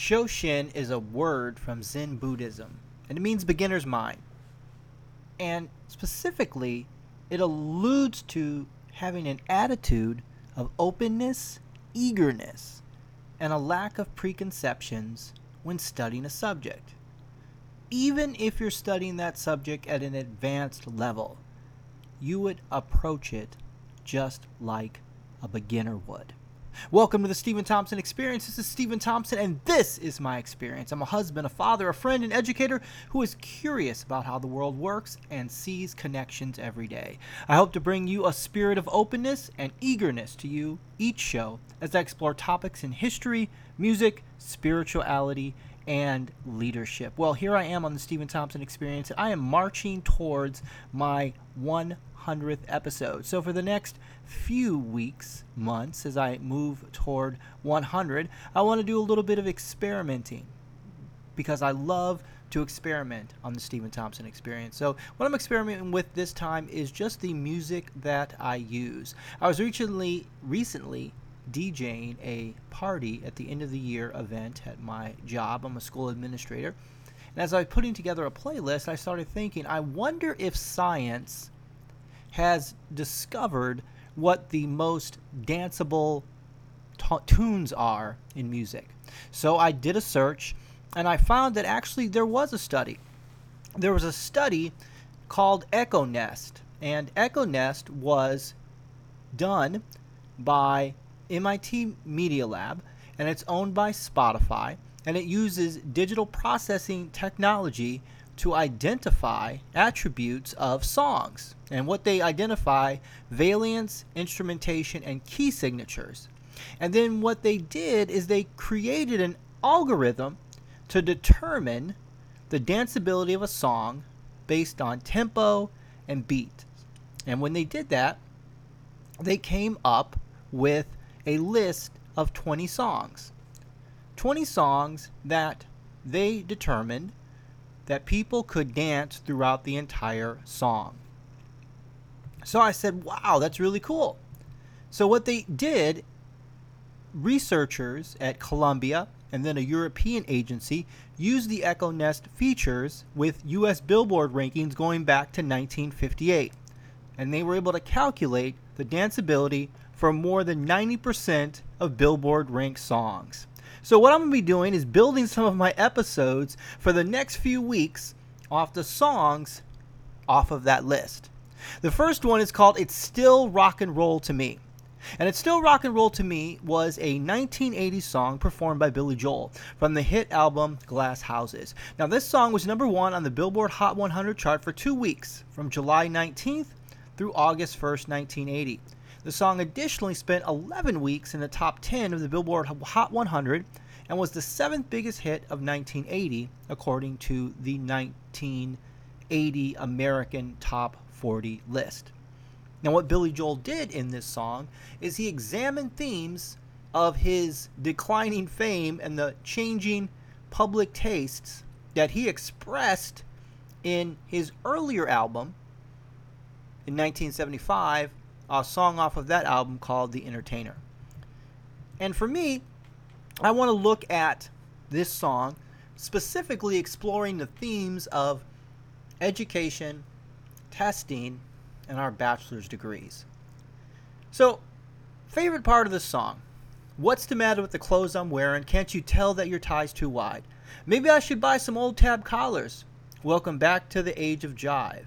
Shoshin is a word from Zen Buddhism, and it means beginner's mind. And specifically, it alludes to having an attitude of openness, eagerness, and a lack of preconceptions when studying a subject. Even if you're studying that subject at an advanced level, you would approach it just like a beginner would. Welcome to the Steven Thompson Experience. This is Steven Thompson, and this is my experience. I'm a husband, a father, a friend, an educator who is curious about how the world works and sees connections every day. I hope to bring you a spirit of openness and eagerness to you each show as I explore topics in history, music, spirituality, and leadership. Well, here I am on the Steven Thompson Experience, I am marching towards my 100th episode. So, for the next few weeks, months, as I move toward 100, I want to do a little bit of experimenting because I love to experiment on the Steven Thompson experience. So, what I'm experimenting with this time is just the music that I use. I was recently recently DJing a party at the end of the year event at my job. I'm a school administrator. And as I was putting together a playlist, I started thinking, I wonder if science has discovered what the most danceable tunes are in music. So I did a search and I found that actually there was a study. There was a study called Echo Nest, and Echo Nest was done by MIT Media Lab, and it's owned by Spotify, and it uses digital processing technology to identify attributes of songs. And what they identify valence, instrumentation, and key signatures. And then what they did is they created an algorithm to determine the danceability of a song based on tempo and beat. And when they did that, they came up with a list of 20 songs. 20 songs that they determined that people could dance throughout the entire song. So I said, wow, that's really cool. So what they did, researchers at Columbia and then a European agency used the Echo Nest features with US Billboard rankings going back to 1958. And they were able to calculate the danceability for more than 90% of Billboard ranked songs. So, what I'm going to be doing is building some of my episodes for the next few weeks off the songs off of that list. The first one is called It's Still Rock and Roll to Me. And It's Still Rock and Roll to Me was a 1980 song performed by Billy Joel from the hit album Glass Houses. Now, this song was number one on the Billboard Hot 100 chart for two weeks, from July 19th through August 1st, 1980. The song additionally spent 11 weeks in the top 10 of the Billboard Hot 100 and was the seventh biggest hit of 1980, according to the 1980 American Top 40 list. Now, what Billy Joel did in this song is he examined themes of his declining fame and the changing public tastes that he expressed in his earlier album in 1975 a song off of that album called The Entertainer. And for me, I want to look at this song specifically exploring the themes of education, testing, and our bachelor's degrees. So, favorite part of the song. What's the matter with the clothes I'm wearing? Can't you tell that your tie's too wide? Maybe I should buy some old tab collars. Welcome back to the age of jive.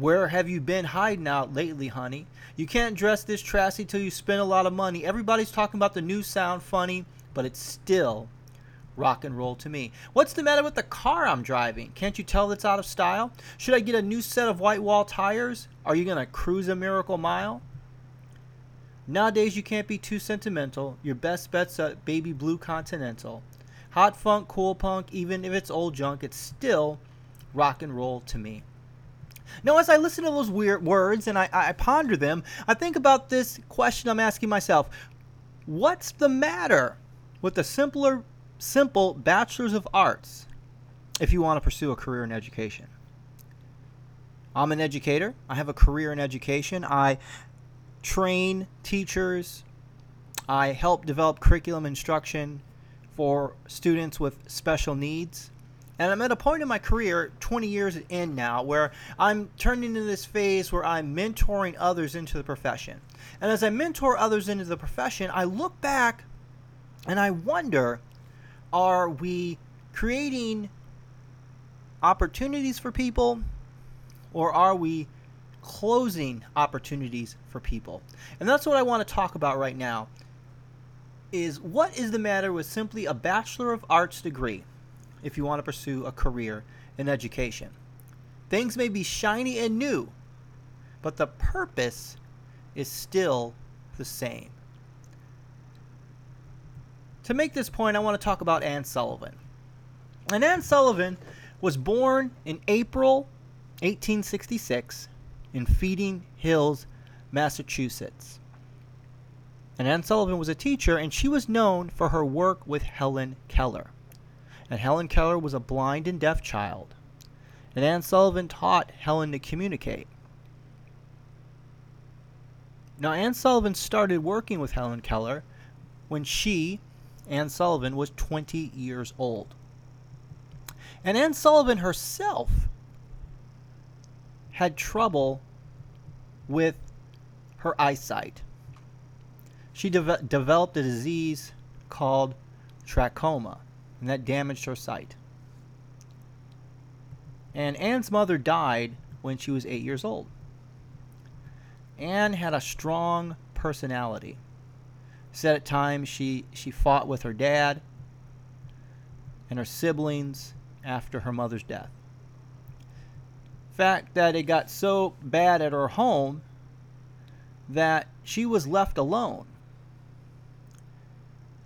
Where have you been hiding out lately, honey? You can't dress this trashy till you spend a lot of money. Everybody's talking about the new sound funny, but it's still rock and roll to me. What's the matter with the car I'm driving? Can't you tell it's out of style? Should I get a new set of white wall tires? Are you going to cruise a miracle mile? Nowadays, you can't be too sentimental. Your best bet's a baby blue Continental. Hot funk, cool punk, even if it's old junk, it's still rock and roll to me. Now, as I listen to those weird words and I, I ponder them, I think about this question I'm asking myself What's the matter with the simpler, simple bachelor's of arts if you want to pursue a career in education? I'm an educator. I have a career in education. I train teachers. I help develop curriculum instruction for students with special needs. And I'm at a point in my career, 20 years in now, where I'm turning into this phase where I'm mentoring others into the profession. And as I mentor others into the profession, I look back and I wonder are we creating opportunities for people or are we closing opportunities for people? And that's what I want to talk about right now is what is the matter with simply a bachelor of arts degree if you want to pursue a career in education? Things may be shiny and new, but the purpose is still the same. To make this point, I want to talk about Anne Sullivan. And Anne Sullivan was born in April 1866 in Feeding Hills, Massachusetts. And Anne Sullivan was a teacher, and she was known for her work with Helen Keller. And Helen Keller was a blind and deaf child. And Anne Sullivan taught Helen to communicate. Now, Anne Sullivan started working with Helen Keller when she, Anne Sullivan, was 20 years old. And Anne Sullivan herself had trouble with her eyesight. She de- developed a disease called trachoma, and that damaged her sight. And Anne's mother died when she was eight years old. Anne had a strong personality. Said at times she, she fought with her dad and her siblings after her mother's death. Fact that it got so bad at her home that she was left alone.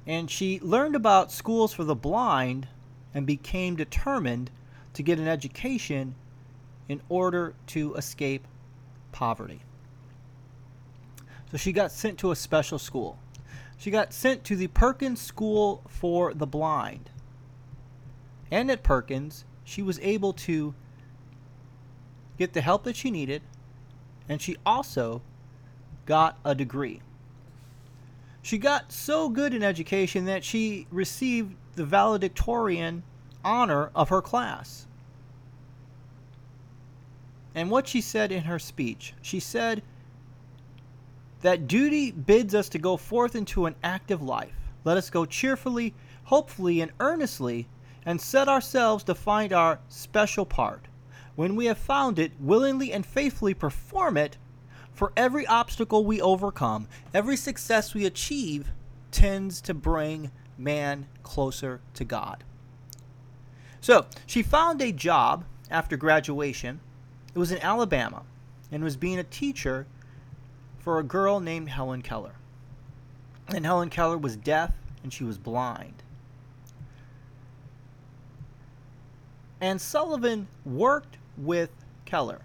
And she learned about schools for the blind and became determined to get an education in order to escape poverty. So she got sent to a special school. She got sent to the Perkins School for the Blind. And at Perkins, she was able to get the help that she needed, and she also got a degree. She got so good in education that she received the valedictorian honor of her class. And what she said in her speech, she said that duty bids us to go forth into an active life. Let us go cheerfully, hopefully, and earnestly, and set ourselves to find our special part. When we have found it, willingly and faithfully perform it, for every obstacle we overcome, every success we achieve, tends to bring man closer to God. So, she found a job after graduation. It was in Alabama and was being a teacher for a girl named Helen Keller. And Helen Keller was deaf and she was blind. And Sullivan worked with Keller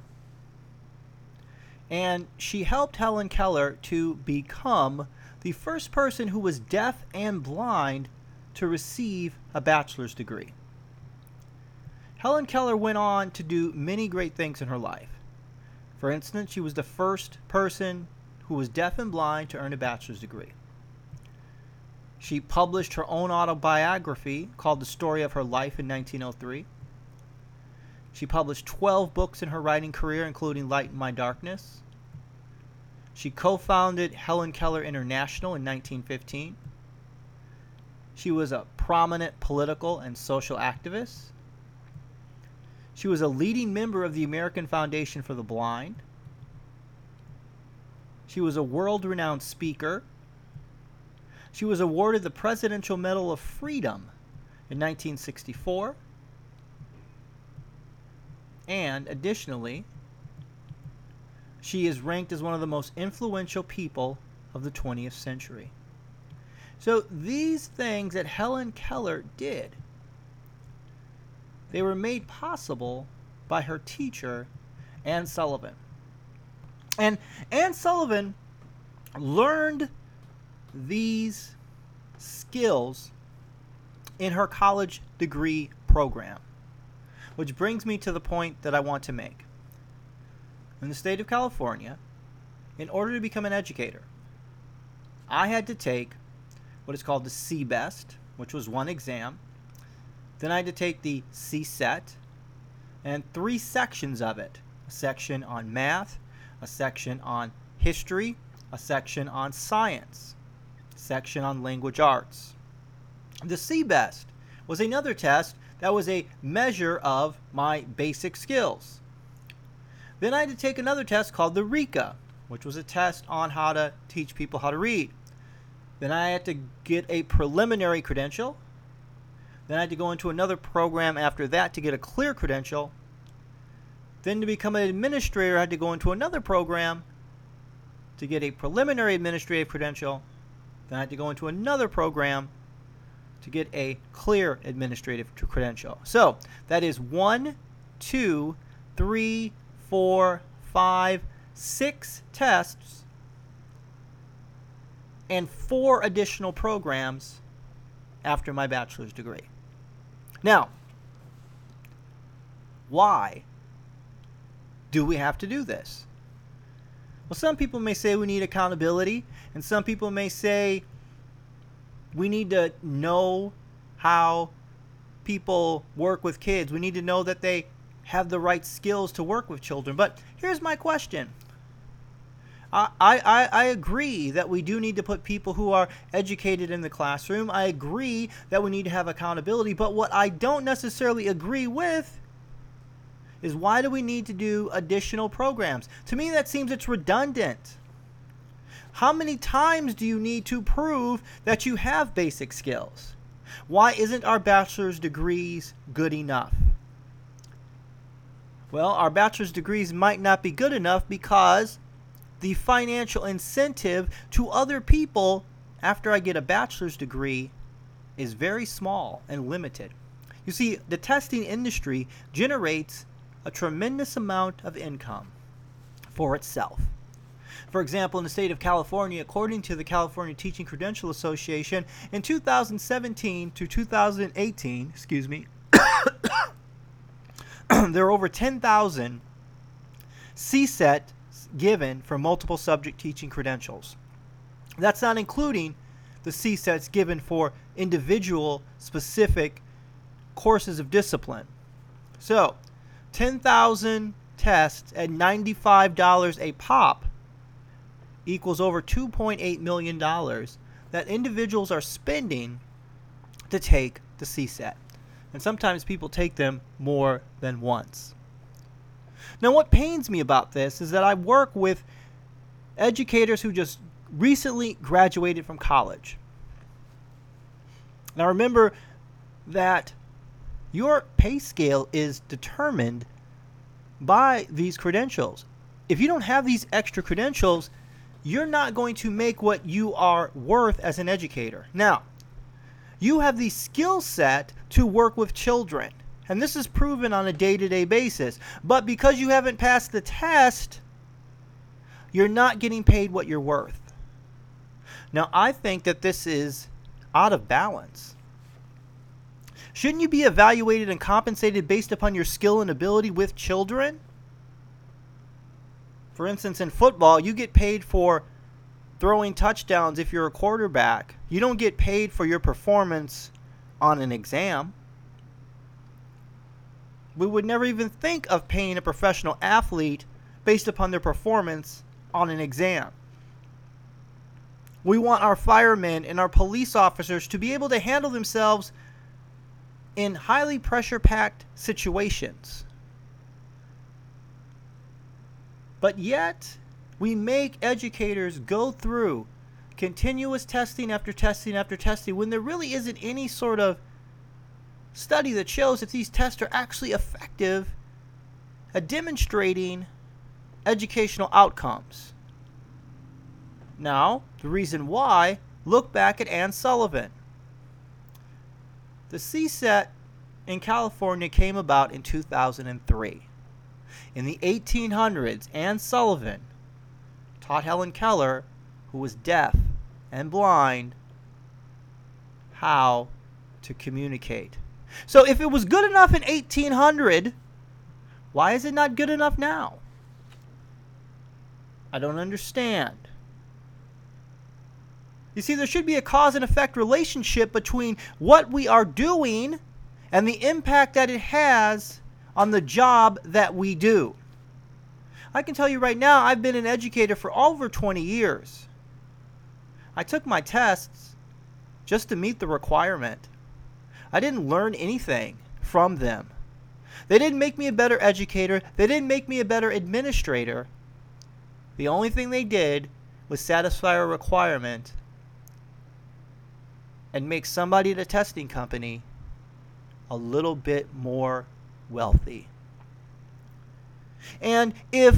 and she helped Helen Keller to become the first person who was deaf and blind to receive a bachelor's degree. Helen Keller went on to do many great things in her life. For instance, she was the first person who was deaf and blind to earn a bachelor's degree. She published her own autobiography called The Story of Her Life in 1903. She published 12 books in her writing career, including Light in My Darkness. She co founded Helen Keller International in 1915. She was a prominent political and social activist. She was a leading member of the American Foundation for the Blind. She was a world renowned speaker. She was awarded the Presidential Medal of Freedom in 1964. And additionally, she is ranked as one of the most influential people of the 20th century. So these things that Helen Keller did, they were made possible by her teacher, Anne Sullivan. And Anne Sullivan learned these skills in her college degree program. Which brings me to the point that I want to make. In the state of California, in order to become an educator, I had to take what is called the CBEST, which was one exam. Then I had to take the CSET and three sections of it a section on math, a section on history, a section on science, section on language arts. The CBEST was another test that was a measure of my basic skills. Then I had to take another test called the RICA, which was a test on how to teach people how to read. Then I had to get a preliminary credential. Then I had to go into another program after that to get a clear credential. Then to become an administrator, I had to go into another program to get a preliminary administrative credential. Then I had to go into another program to get a clear administrative credential. So that is one, two, three, four, five, six tests and four additional programs after my bachelor's degree. Now, why do we have to do this? Well, some people may say we need accountability, and some people may say we need to know how people work with kids. We need to know that they have the right skills to work with children. But here's my question. I, I, I agree that we do need to put people who are educated in the classroom. I agree that we need to have accountability. But what I don't necessarily agree with is why do we need to do additional programs? To me, that seems it's redundant. How many times do you need to prove that you have basic skills? Why isn't our bachelor's degrees good enough? Well, our bachelor's degrees might not be good enough because the financial incentive to other people after I get a bachelor's degree is very small and limited. You see, the testing industry generates a tremendous amount of income for itself. For example, in the state of California, according to the California Teaching Credential Association, in 2017 to 2018, excuse me, there are over 10,000 CSET given for multiple subject teaching credentials. That's not including the CSETs given for individual specific courses of discipline. So, 10,000 tests at $95 a pop equals over $2.8 million that individuals are spending to take the CSET. And sometimes people take them more than once. Now, what pains me about this is that I work with educators who just recently graduated from college. Now, remember that your pay scale is determined by these credentials. If you don't have these extra credentials, you're not going to make what you are worth as an educator. Now, you have the skill set to work with children. And this is proven on a day to day basis. But because you haven't passed the test, you're not getting paid what you're worth. Now, I think that this is out of balance. Shouldn't you be evaluated and compensated based upon your skill and ability with children? For instance, in football, you get paid for throwing touchdowns if you're a quarterback. You don't get paid for your performance on an exam we would never even think of paying a professional athlete based upon their performance on an exam. We want our firemen and our police officers to be able to handle themselves in highly pressure packed situations. But yet, we make educators go through continuous testing after testing after testing when there really isn't any sort of study that shows if these tests are actually effective at demonstrating educational outcomes. Now, the reason why, look back at Anne Sullivan. The CSET in California came about in 2003. In the 1800s, Anne Sullivan taught Helen Keller, who was deaf and blind, how to communicate. So if it was good enough in 1800, why is it not good enough now? I don't understand. You see, there should be a cause and effect relationship between what we are doing and the impact that it has on the job that we do. I can tell you right now, I've been an educator for over 20 years. I took my tests just to meet the requirement. I didn't learn anything from them. They didn't make me a better educator, they didn't make me a better administrator. The only thing they did was satisfy a requirement and make somebody at a testing company a little bit more wealthy. And if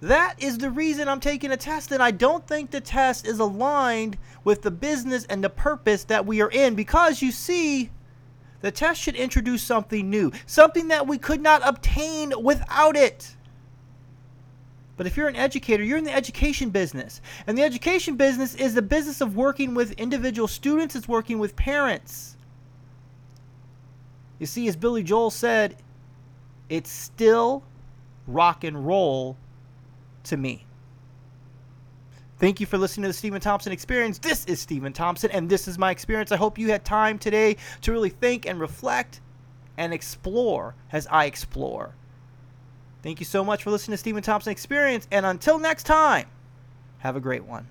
that is the reason I'm taking a test, then I don't think the test is aligned with the business and the purpose that we are in because you see, the test should introduce something new, something that we could not obtain without it. But if you're an educator, you're in the education business. And the education business is the business of working with individual students, it's working with parents. You see, as Billy Joel said, it's still rock and roll to me. Thank you for listening to the Steven Thompson Experience. This is Steven Thompson, and this is my experience. I hope you had time today to really think and reflect and explore as I explore. Thank you so much for listening to Steven Thompson Experience, and until next time, have a great one.